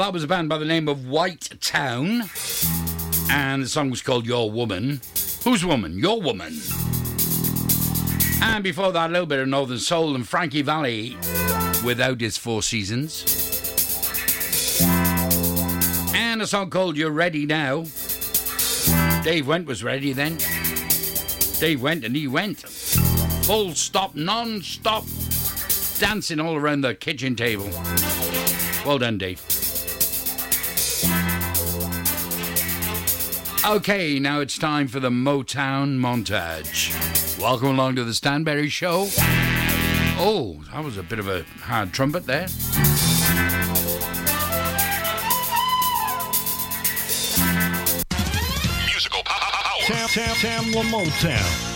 That was a band by the name of White Town, and the song was called Your Woman. Whose woman? Your woman. And before that, a little bit of Northern Soul and Frankie Valli without his Four Seasons. And a song called You're Ready Now. Dave Went was ready then. Dave went and he went. Full stop, non stop, dancing all around the kitchen table. Well done, Dave. Okay, now it's time for the Motown montage. Welcome along to the Stanberry Show. Oh, that was a bit of a hard trumpet there. Musical power. Tam Tam Tam Motown.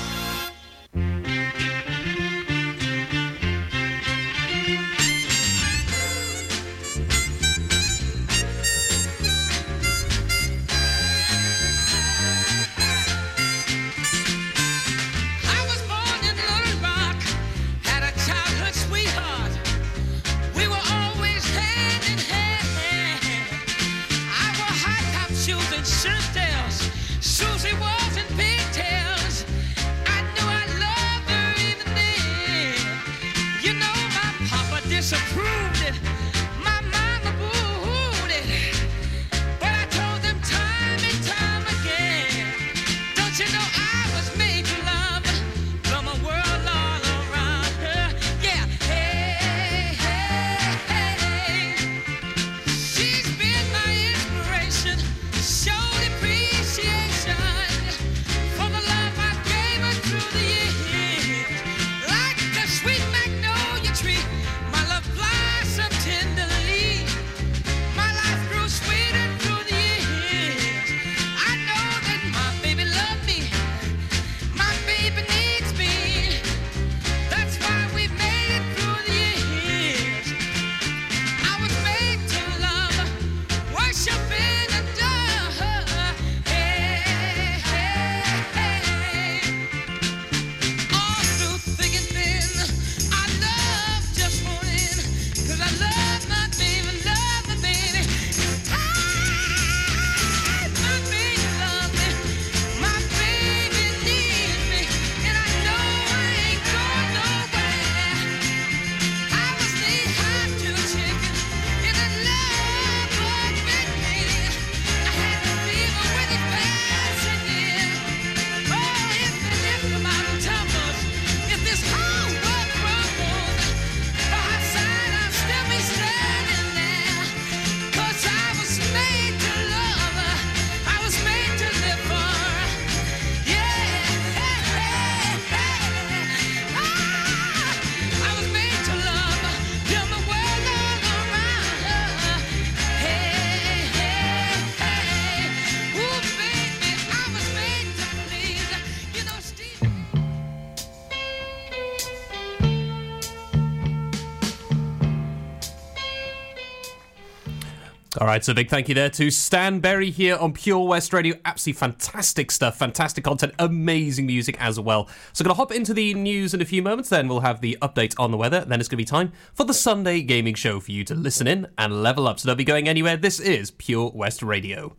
All right, so big thank you there to Stan Berry here on Pure West Radio. Absolutely fantastic stuff, fantastic content, amazing music as well. So, going to hop into the news in a few moments, then we'll have the update on the weather. Then it's going to be time for the Sunday gaming show for you to listen in and level up. So, don't be going anywhere. This is Pure West Radio.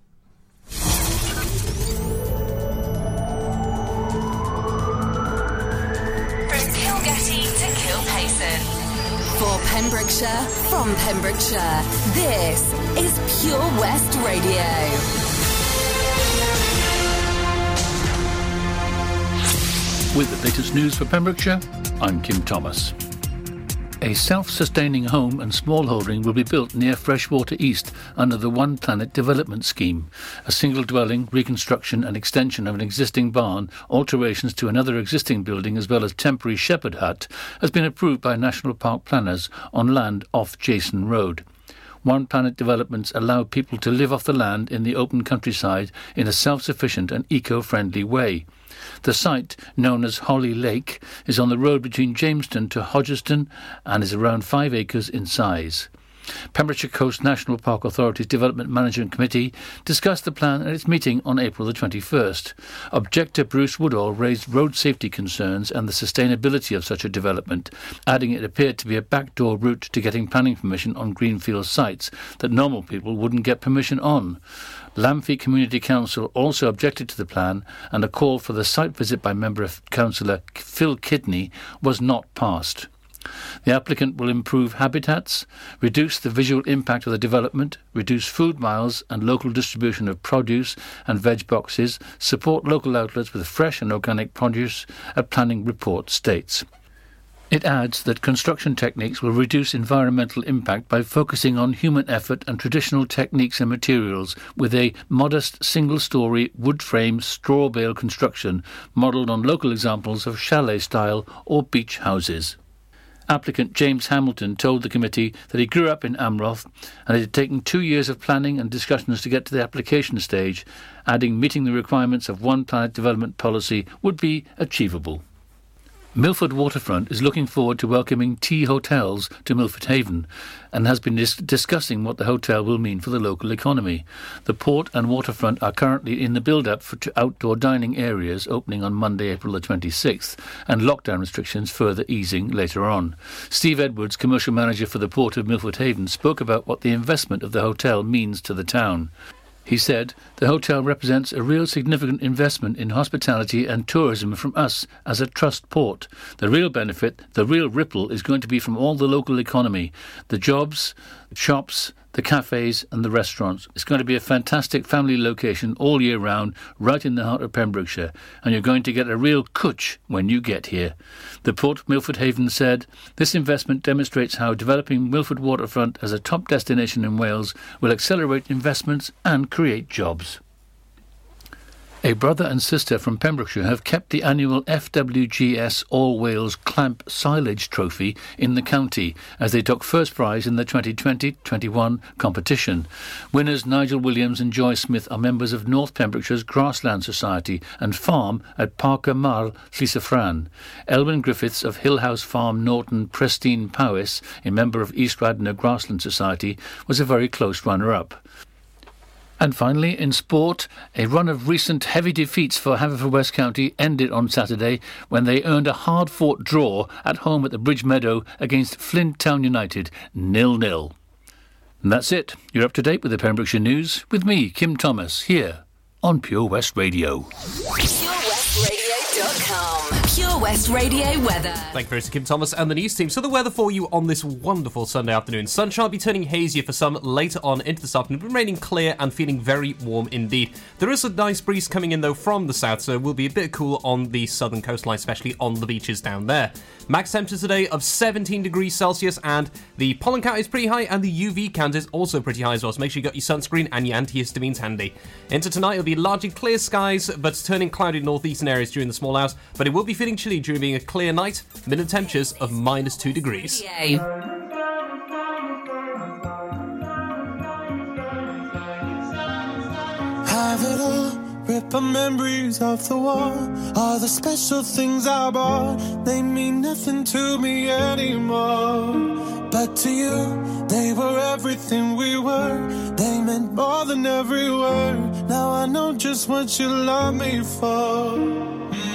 For Pembrokeshire, from Pembrokeshire, this is Pure West Radio. With the latest news for Pembrokeshire, I'm Kim Thomas. A self-sustaining home and smallholding will be built near Freshwater East under the One Planet Development Scheme. A single dwelling, reconstruction and extension of an existing barn, alterations to another existing building as well as temporary shepherd hut has been approved by National Park planners on land off Jason Road. One Planet developments allow people to live off the land in the open countryside in a self-sufficient and eco-friendly way. The site, known as Holly Lake, is on the road between Jameston to Hodgeston and is around five acres in size. Pembrokeshire Coast National Park Authority's Development Management Committee discussed the plan at its meeting on April the 21st. Objector Bruce Woodall raised road safety concerns and the sustainability of such a development, adding it appeared to be a backdoor route to getting planning permission on greenfield sites that normal people wouldn't get permission on. Lamphey Community Council also objected to the plan, and a call for the site visit by Member of Councillor Phil Kidney was not passed. The applicant will improve habitats, reduce the visual impact of the development, reduce food miles and local distribution of produce and veg boxes, support local outlets with fresh and organic produce, a planning report states. It adds that construction techniques will reduce environmental impact by focusing on human effort and traditional techniques and materials with a modest single story wood frame straw bale construction modelled on local examples of chalet style or beach houses. Applicant James Hamilton told the committee that he grew up in Amroth and it had taken two years of planning and discussions to get to the application stage, adding meeting the requirements of One Planet development policy would be achievable. Milford Waterfront is looking forward to welcoming T Hotels to Milford Haven and has been dis- discussing what the hotel will mean for the local economy. The port and waterfront are currently in the build up for outdoor dining areas opening on Monday, April the 26th, and lockdown restrictions further easing later on. Steve Edwards, commercial manager for the port of Milford Haven, spoke about what the investment of the hotel means to the town. He said, The hotel represents a real significant investment in hospitality and tourism from us as a trust port. The real benefit, the real ripple, is going to be from all the local economy, the jobs, shops, the cafes and the restaurants. It's going to be a fantastic family location all year round, right in the heart of Pembrokeshire, and you're going to get a real cwtch when you get here. The Port Milford Haven said, This investment demonstrates how developing Milford Waterfront as a top destination in Wales will accelerate investments and create jobs. A brother and sister from Pembrokeshire have kept the annual FWGS All Wales Clamp Silage Trophy in the county as they took first prize in the 2020-21 competition. Winners Nigel Williams and Joy Smith are members of North Pembrokeshire's Grassland Society and farm at Parker Marl, Llysyfran. Elwyn Griffiths of Hillhouse Farm Norton Presteigne Powys, a member of East Radnor Grassland Society, was a very close runner-up. And finally, in sport, a run of recent heavy defeats for Haverfordwest County ended on Saturday when they earned a hard fought draw at home at the Bridge Meadow against Flint Town United, nil nil. And that's it. You're up to date with the Pembrokeshire News with me, Kim Thomas, here on Pure West Radio. PureWestRadio.com. Pure West Radio weather. Thank you very much to Kim Thomas and the news team. So the weather for you on this wonderful Sunday afternoon. Sunshine will be turning hazier for some later on into this afternoon, but remaining clear and feeling very warm indeed. There is a nice breeze coming in though from the south, so it will be a bit cool on the southern coastline, especially on the beaches down there. Max temperature today of 17 degrees Celsius, and the pollen count is pretty high, and the UV count is also pretty high as well. So make sure you got your sunscreen and your antihistamines handy. Into tonight, it'll be largely clear skies, but turning cloudy northeastern areas during the small hours. But it will be feeling chilly during being a clear night. Minimum temperatures of minus two degrees. Yay. Have it all, rip our memories off the wall. All the special things I bought, they mean nothing to me anymore. But to you, they were everything we were. They meant more than every word. Now I know just what you love me for. Mm.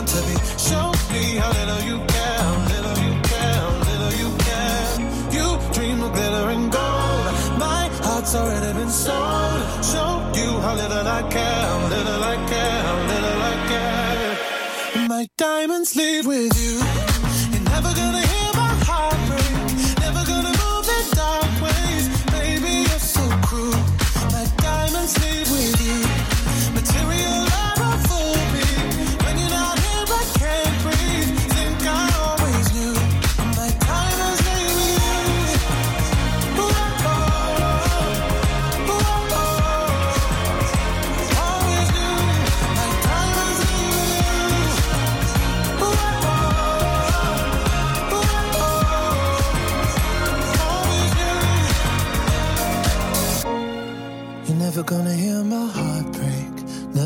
little I care, little I little My diamonds leave with you. You're never gonna.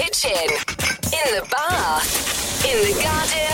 kitchen, in the bath, in the garden.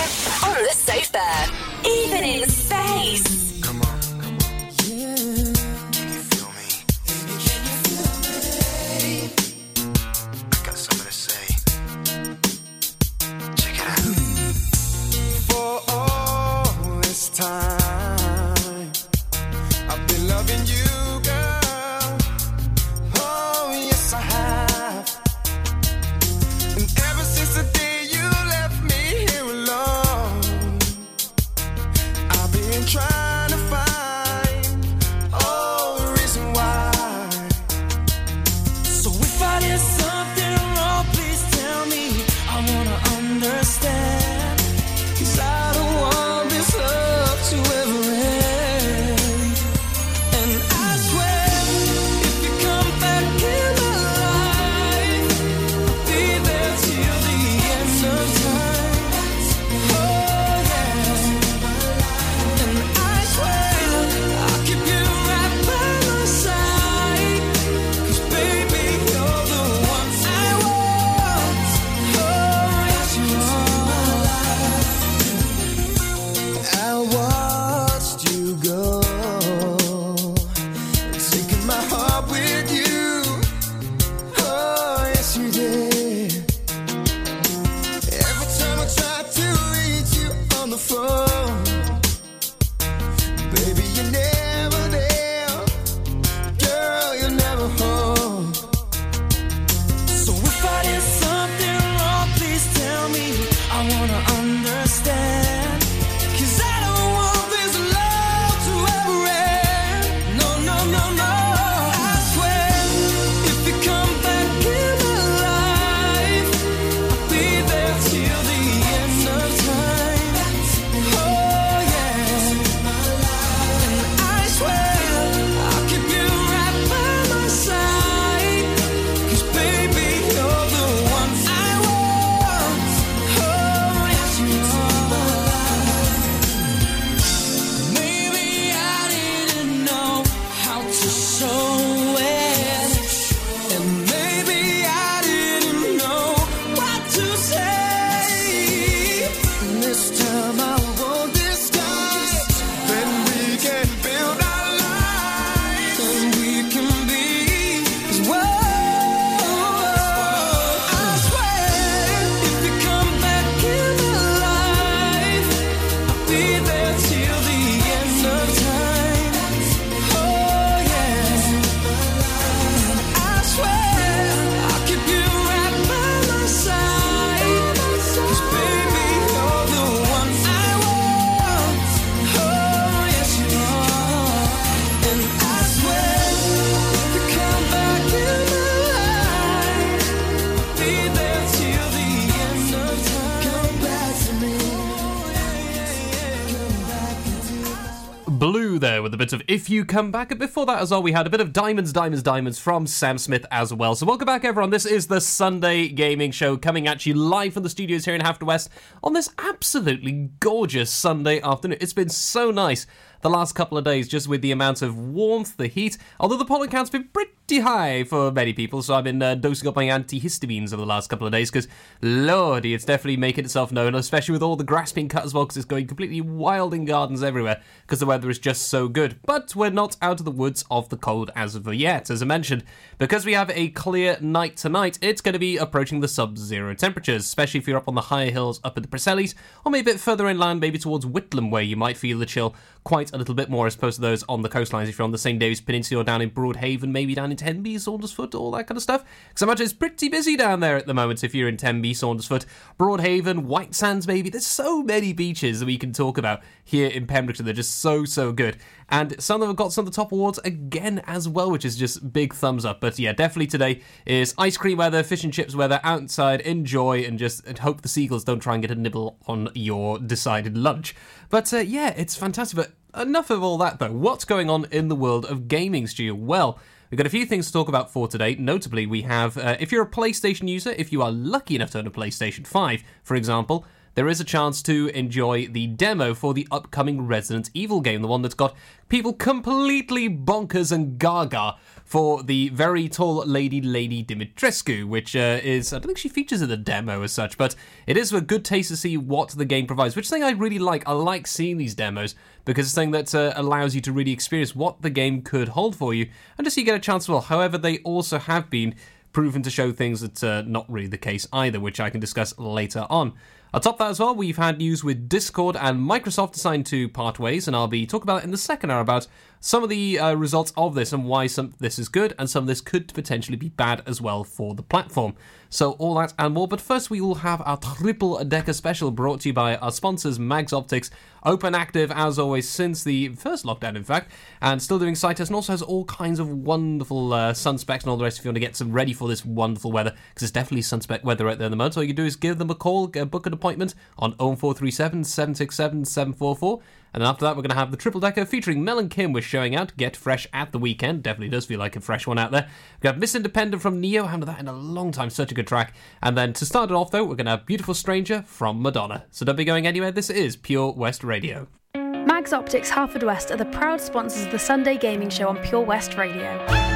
If You Come Back. Before that as well, we had a bit of Diamonds, Diamonds, Diamonds from Sam Smith as well. So welcome back, everyone. This is the Sunday Gaming Show coming at you live from the studios here in half West on this absolutely gorgeous Sunday afternoon. It's been so nice the last couple of days just with the amount of warmth, the heat. Although the pollen count's been pretty high for many people, so I've been uh, dosing up my antihistamines over the last couple of days because, lordy, it's definitely making itself known, especially with all the grass being cut as well because it's going completely wild in gardens everywhere because the weather is just so good. But we're not out of the woods of the cold as of yet, as I mentioned. Because we have a clear night tonight, it's going to be approaching the sub zero temperatures, especially if you're up on the higher hills up at the Preselies, or maybe a bit further inland, maybe towards Whitland, where you might feel the chill quite a little bit more as opposed to those on the coastlines if you're on the St. David's Peninsula or down in Broadhaven, maybe down in Tenby, Saundersfoot, all that kind of stuff. Because I imagine it's pretty busy down there at the moment if you're in Tenby, Saundersfoot, Broadhaven, White Sands, maybe. There's so many beaches that we can talk about here in Pembrokeshire. They're just so, so good. And some of them have got some of the top awards again as well, which is just big thumbs up. But yeah, definitely today is ice cream weather, fish and chips weather, outside, enjoy, and just hope the seagulls don't try and get a nibble on your decided lunch. But uh, yeah, it's fantastic. But enough of all that though. What's going on in the world of gaming, Stu? Well, We've got a few things to talk about for today. Notably, we have, uh, if you're a PlayStation user, if you are lucky enough to own a PlayStation 5, for example, there is a chance to enjoy the demo for the upcoming Resident Evil game, the one that's got people completely bonkers and gaga for the very tall lady, Lady Dimitrescu, which uh, is, I don't think she features in the demo as such, but it is a good taste to see what the game provides, which thing I really like. I like seeing these demos because it's something that uh, allows you to really experience what the game could hold for you and just so you get a chance well. However, they also have been proven to show things that are not really the case either, which I can discuss later on. Atop that as well, we've had news with Discord and Microsoft deciding to part ways, and I'll be talking about it in the second hour about some of the uh, results of this and why some this is good and some of this could potentially be bad as well for the platform. So all that and more. But first, we will have our triple decker special brought to you by our sponsors, Mags Optics, open active as always since the first lockdown, in fact, and still doing site tests and also has all kinds of wonderful uh, sun specs and all the rest if you want to get some ready for this wonderful weather because it's definitely sunspec weather out there in the moment. So all you can do is give them a call, book an appointment on 0437 767 744 and then after that, we're going to have the triple decker featuring Mel and Kim. We're showing out Get Fresh at the weekend. Definitely does feel like a fresh one out there. We have got Miss Independent from Ne-Yo. Haven't that in a long time. Such a good track. And then to start it off, though, we're going to have Beautiful Stranger from Madonna. So don't be going anywhere. This is Pure West Radio. Mags Optics Harford West are the proud sponsors of the Sunday Gaming Show on Pure West Radio.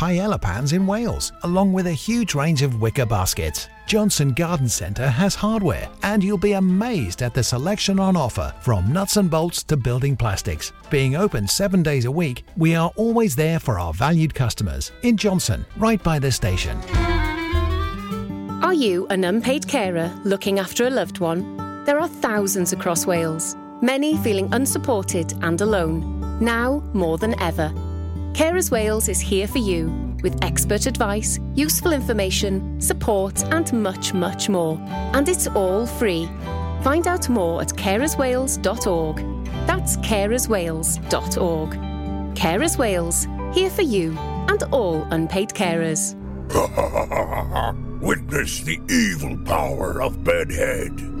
paella pans in Wales, along with a huge range of wicker baskets. Johnston Garden Centre has hardware, and you'll be amazed at the selection on offer from nuts and bolts to building plastics. Being open seven days a week, we are always there for our valued customers in Johnston, right by the station. Are you an unpaid carer looking after a loved one? There are thousands across Wales many feeling unsupported and alone, now more than ever. Carers Wales is here for you with expert advice, useful information, support, and much, much more. And it's all free. Find out more at carerswales.org. That's carerswales.org. Carers Wales, here for you and all unpaid carers. Witness the evil power of Bedhead.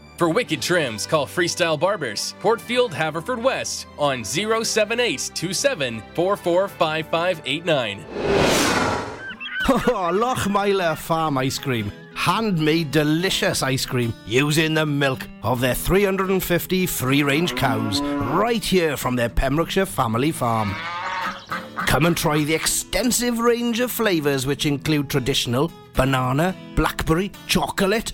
For wicked trims, call Freestyle Barbers, Portfield, Haverford West on 078 27 Oh, Lochmeyler Farm Ice Cream. Handmade delicious ice cream using the milk of their 350 free range cows right here from their Pembrokeshire family farm. Come and try the extensive range of flavours which include traditional, banana, blackberry, chocolate,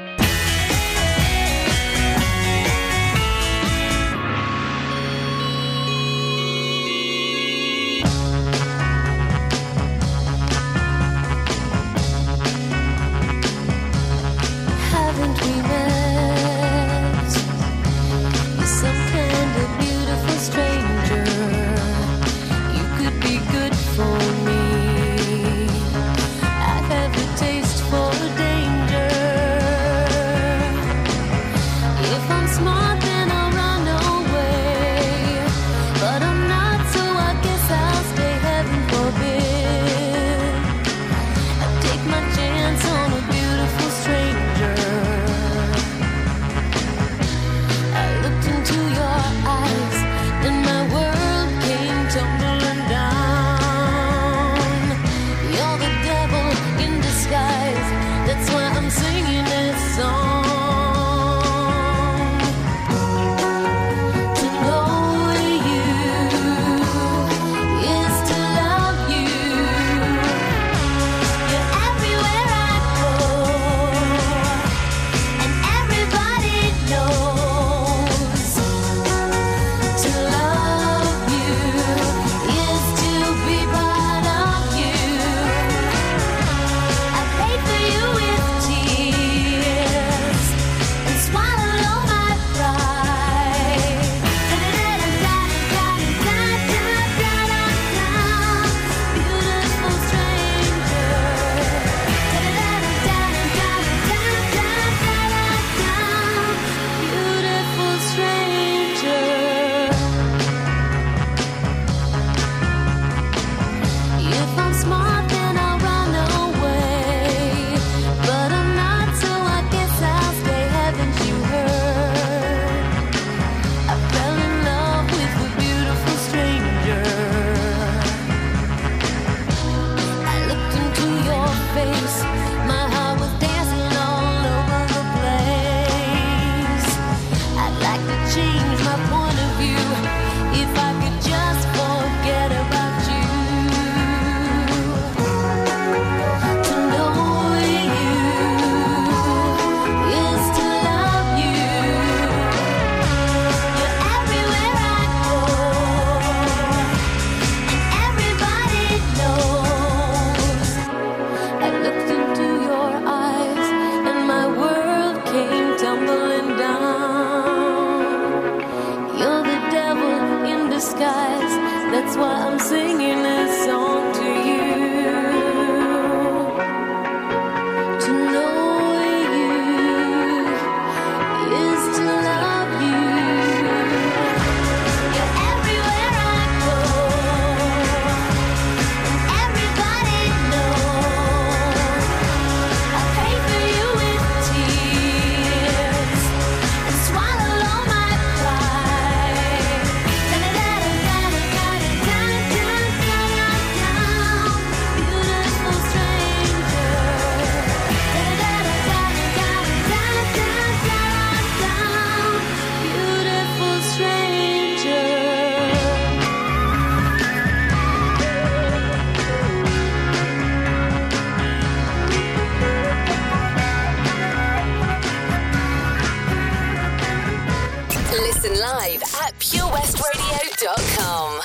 Radio.com.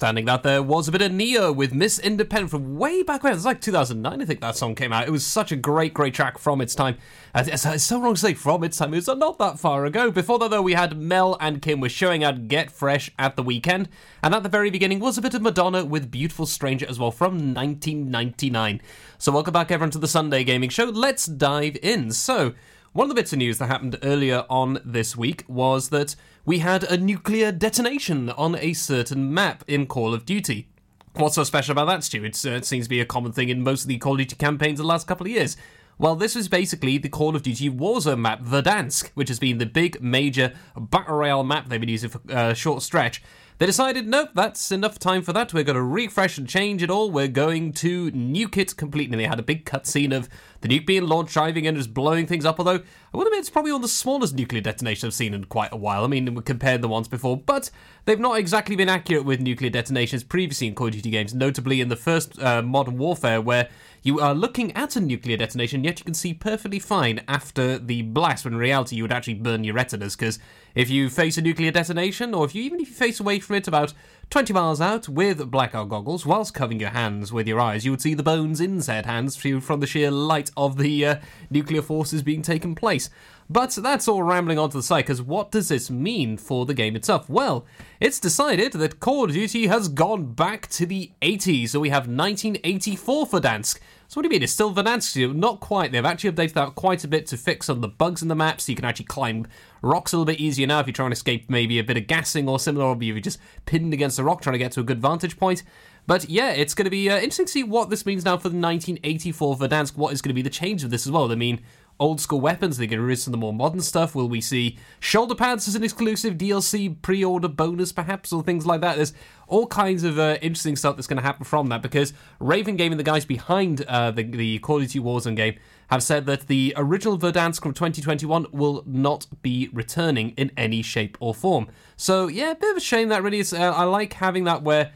outstanding. That there was a bit of Ne-Yo with Miss Independent from way back when. It was like 2009, I think that song came out. It was such a great, great track from its time. It's, it's so wrong to say from its time. It was not that far ago. Before that, though, we had Mel and Kim were showing out Get Fresh at the weekend. And at the very beginning was a bit of Madonna with Beautiful Stranger as well from 1999. So welcome back, everyone, to the Sunday Gaming Show. Let's dive in. So, one of the bits of news that happened earlier on this week was that we had a nuclear detonation on a certain map in Call of Duty. What's so special about that, Stu? Uh, it seems to be a common thing in most of the Call of Duty campaigns the last couple of years. Well, this was basically the Call of Duty Warzone map, Verdansk, which has been the big major battle royale map they've been using for uh, a short stretch. They decided, nope, that's enough time for that. We're going to refresh and change it all. We're going to nuke it completely. And they had a big cutscene of the nuke being launched, driving and just blowing things up. Although, I would admit it's probably one of the smallest nuclear detonations I've seen in quite a while. I mean, compared to the ones before. But they've not exactly been accurate with nuclear detonations previously in Call of Duty games, notably in the first uh, Modern Warfare, where you are looking at a nuclear detonation, yet you can see perfectly fine after the blast, when in reality you would actually burn your retinas, because if you face a nuclear detonation, or if you even if you face away from it about 20 miles out with blackout goggles, whilst covering your hands with your eyes, you would see the bones in said hands from the sheer light of the uh, nuclear forces being taken place. But that's all rambling onto the side, because what does this mean for the game itself? Well, it's decided that Call of Duty has gone back to the 80s, so we have 1984 Verdansk. So what do you mean? It's still Verdansk? Not quite. They've actually updated that quite a bit to fix some of the bugs in the map, so you can actually climb rocks a little bit easier now if you're trying to escape maybe a bit of gassing or similar, or if you're just pinned against a rock trying to get to a good vantage point. But yeah, it's going to be uh, interesting to see what this means now for the 1984 Verdansk. What is going to be the change of this as well? I mean, old school weapons, they're going to release some of the more modern stuff. Will we see shoulder pads as an exclusive DLC pre order bonus, perhaps, or things like that? There's all kinds of uh, interesting stuff that's going to happen from that because Raven Gaming, the guys behind uh, the, the Call of Duty Warzone game, have said that the original Verdansk from 2021 will not be returning in any shape or form. So, yeah, a bit of a shame that really is. Uh, I like having that where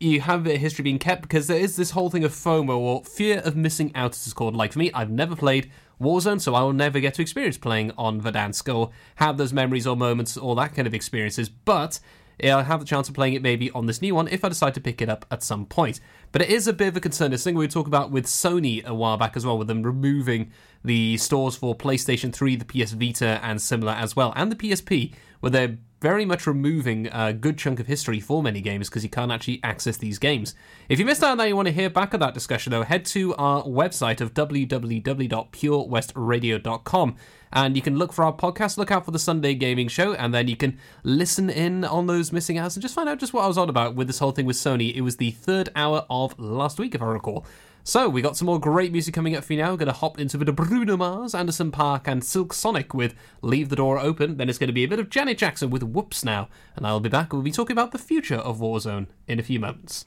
you have a history being kept because there is this whole thing of FOMO or fear of missing out, as it's called. Like for me, I've never played Warzone, so I will never get to experience playing on Verdansk or have those memories or moments or that kind of experiences. But I'll have the chance of playing it maybe on this new one if I decide to pick it up at some point. But it is a bit of a concern. This thing we talking about with Sony a while back as well, with them removing the stores for PlayStation 3, the PS Vita, and similar as well, and the PSP, where they're very much removing a good chunk of history for many games because you can't actually access these games. If you missed out on that and you want to hear back of that discussion, though, head to our website of www.purewestradio.com and you can look for our podcast, look out for the Sunday Gaming Show, and then you can listen in on those missing hours and just find out just what I was on about with this whole thing with Sony. It was the third hour of last week, if I recall. So, we got some more great music coming up for you now. We're to hop into a bit of Bruno Mars, Anderson .Paak, and Silk Sonic with Leave the Door Open. Then it's going to be a bit of Janet Jackson with Whoops now. And I'll be back. We'll be talking about the future of Warzone in a few moments.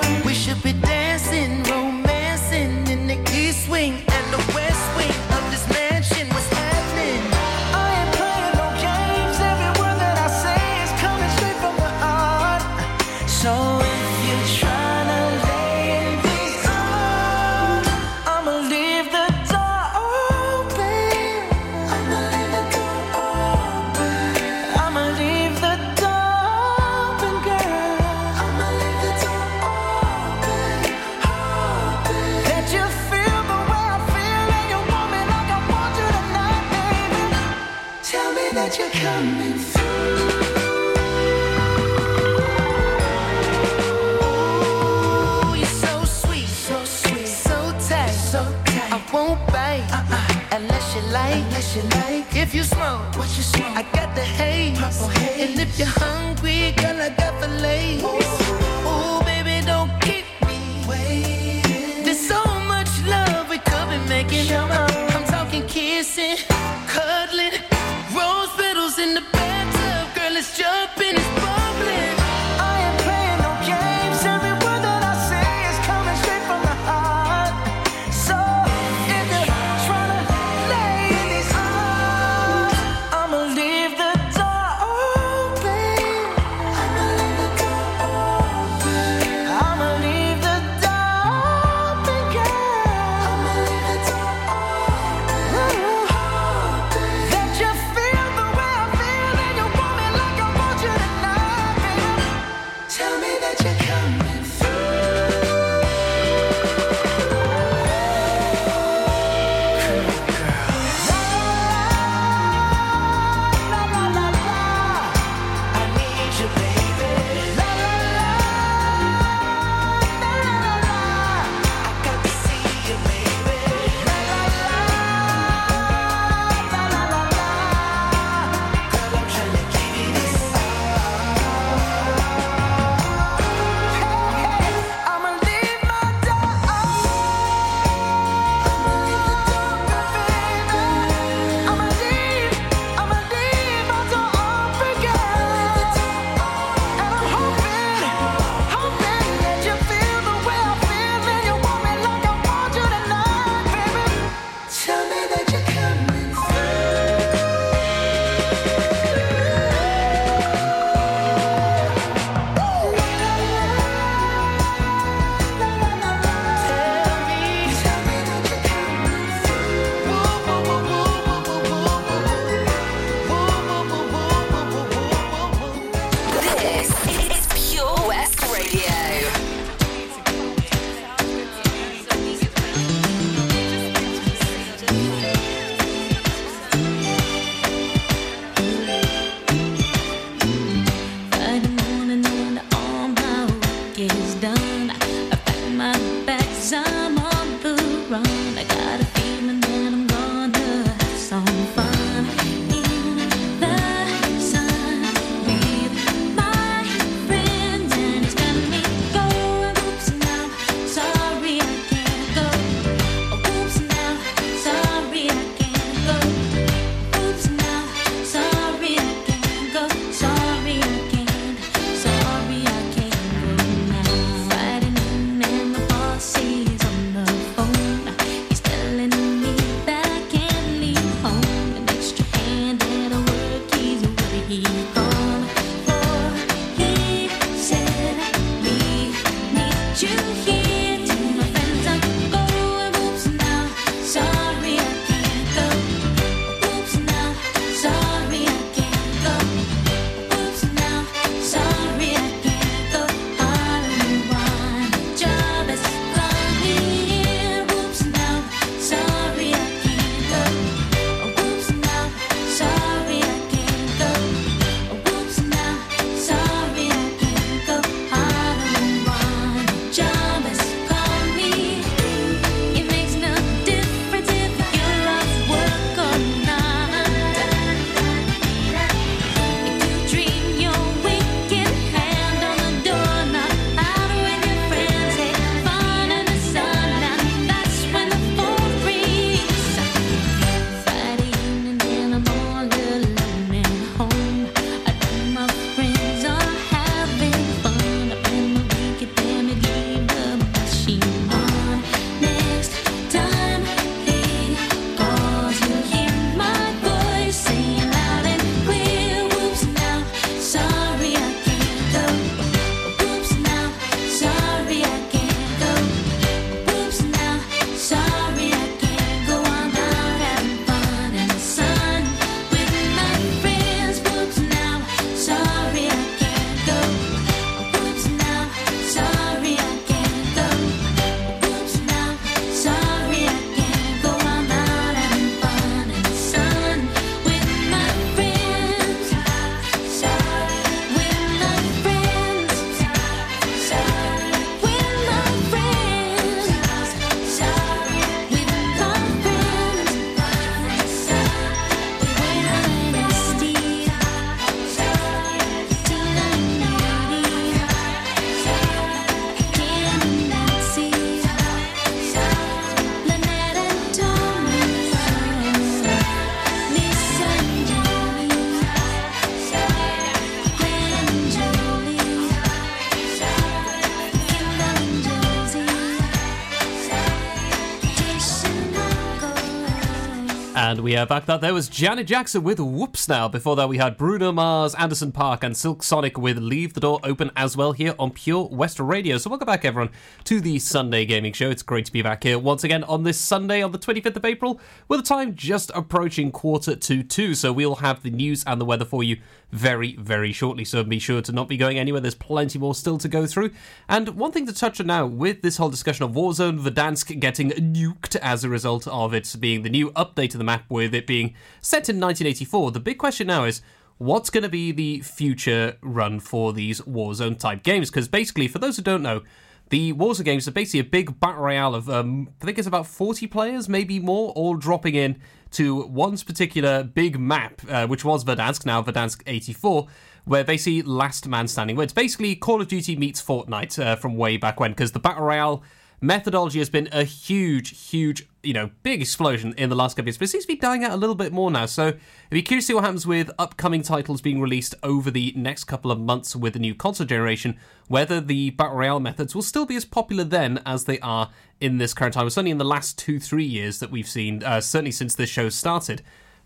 Are back. That there was Janet Jackson with Whoops Now. Before that, we had Bruno Mars, Anderson .Paak, and Silk Sonic with Leave the Door Open as well here on Pure West Radio. So, welcome back, everyone, to the Sunday Gaming Show. It's great to be back here once again on this Sunday, on the 25th of April, with the time just approaching quarter to two. So, we'll have the news and the weather for you very, very shortly. So, be sure to not be going anywhere. There's plenty more still to go through. And one thing to touch on now with this whole discussion of Warzone Verdansk getting nuked as a result of it being the new update to the map, with it being set in 1984, the big question now is what's going to be the future run for these Warzone type games? Because basically, for those who don't know, the Warzone games are basically a big battle royale of, um, I think it's about 40 players, maybe more, all dropping in to one's particular big map, uh, which was Verdansk, now Verdansk 84, where they see last man standing. Where it's basically Call of Duty meets Fortnite uh, from way back when, because the battle royale methodology has been a huge, huge, you know, big explosion in the last couple of years, but it seems to be dying out a little bit more now. So I'd be curious to see what happens with upcoming titles being released over the next couple of months with the new console generation, whether the Battle Royale methods will still be as popular then as they are in this current time. It's only in the last two, three years that we've seen, uh, certainly since this show started.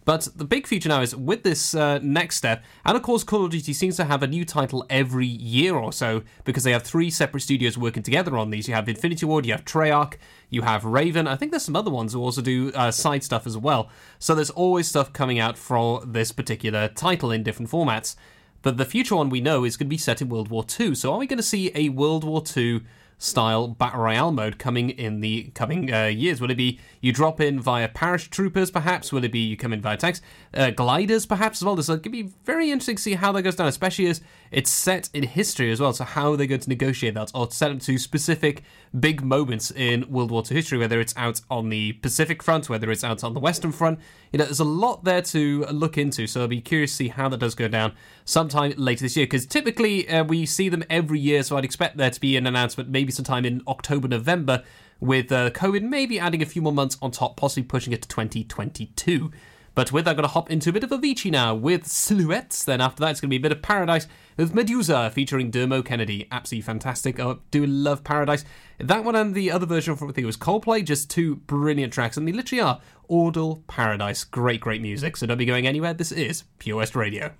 But the big feature now is with this uh, next step, and of course, Call of Duty seems to have a new title every year or so because they have three separate studios working together on these. You have Infinity Ward, you have Treyarch, you have Raven. I think there's some other ones who also do uh, side stuff as well. So there's always stuff coming out for this particular title in different formats. But the future one we know is going to be set in World War II. So are we going to see a World War II style battle royale mode coming in the coming uh, years? Will it be you drop in via paratroopers, perhaps? Will it be you come in via tanks, uh, gliders, perhaps as well? This will be very interesting to see how that goes down, especially as it's set in history as well. So how are they going to negotiate that, or set up to specific big moments in World War II history, whether it's out on the Pacific front, whether it's out on the Western front? You know, there's a lot there to look into. So I'll be curious to see how that does go down sometime later this year, because typically uh, we see them every year. So I'd expect there to be an announcement maybe sometime in October, November, with uh, COVID maybe adding a few more months on top, possibly pushing it to 2022. But with that, to hop into a bit of Avicii now with Silhouettes. Then after that, it's going to be a bit of Paradise with Meduza featuring Dermot Kennedy. Absolutely fantastic. I do love Paradise. That one and the other version from I think it was Coldplay, just two brilliant tracks. And they literally are Ordal Paradise. Great, great music. So don't be going anywhere. This is Pure West Radio.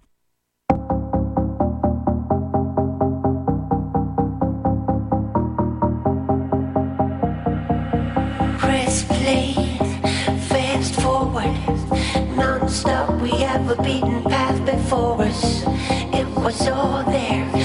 Fast forward, non-stop. We have a beaten path before us. It was all there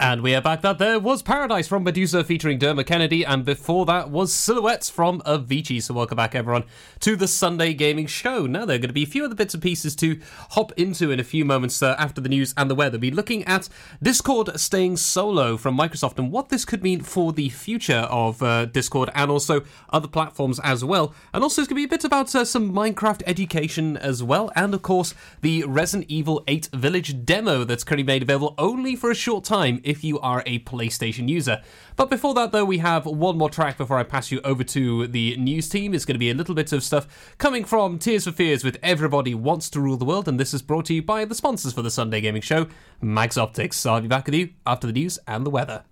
And we are back. That there was Paradise from Meduza featuring Dermot Kennedy, and before that was Silhouettes from Avicii. So welcome back, everyone, to the Sunday Gaming Show. Now there are going to be a few other bits and pieces to hop into in a few moments uh, after the news and the weather. We'll be looking at Discord staying solo from Microsoft and what this could mean for the future of uh, Discord and also other platforms as well. And also, it's going to be a bit about uh, some Minecraft education as well, and of course, the Resident Evil 8 Village demo that's currently made available only for a short time if you are a PlayStation user. But before that, though, we have one more track before I pass you over to the news team. It's going to be a little bit of stuff coming from Tears for Fears with Everybody Wants to Rule the World, and this is brought to you by the sponsors for the Sunday Gaming Show, Mags Optics. So I'll be back with you after the news and the weather.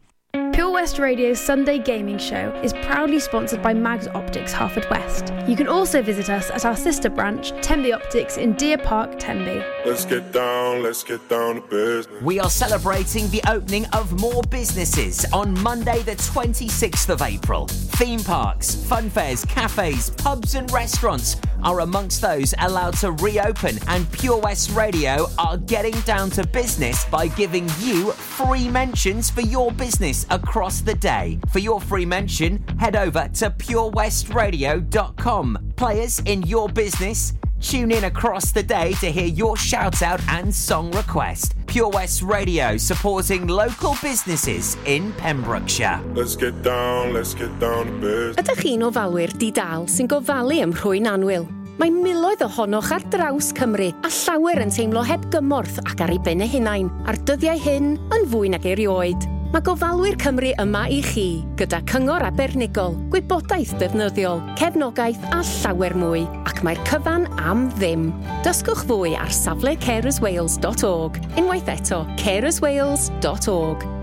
Pure West Radio's Sunday Gaming Show is proudly sponsored by Mags Optics Harford West. You can also visit us at our sister branch, Tenby Optics in Deer Park, Tenby. Let's get down, let's get down to business. We are celebrating the opening of more businesses on Monday, the 26th of April. Theme parks, fun fairs, cafes, pubs, and restaurants are amongst those allowed to reopen, and Pure West Radio are getting down to business by giving you free mentions for your business across the day. For your free mention, head over to purewestradio.com. Players in your business, Tune in across the day to hear your shout out and song request. Pure West Radio supporting local businesses in Pembrokeshire. Let's get down, let's get down to business. Ydych chi'n ofalwyr di-dal sy'n gofalu ym Rhwy'n Anwyl? Mae miloedd ohonoch ar draws Cymru a llawer yn teimlo heb gymorth ac ar ei ben eu hunain a'r dyddiau hyn yn fwy nag erioed. Mae gofalwyr Cymru yma i chi gyda cyngor abernigol, gwybodaeth defnyddiol, cefnogaeth a llawer mwy ac mae'r cyfan am ddim. Dysgwch fwy ar safle carerswales.org unwaith eto carerswales.org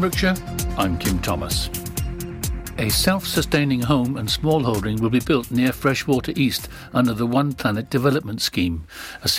Pembrokeshire, I'm Kim Thomas. A self sustaining home and smallholding will be built near Freshwater East under the One Planet Development Scheme.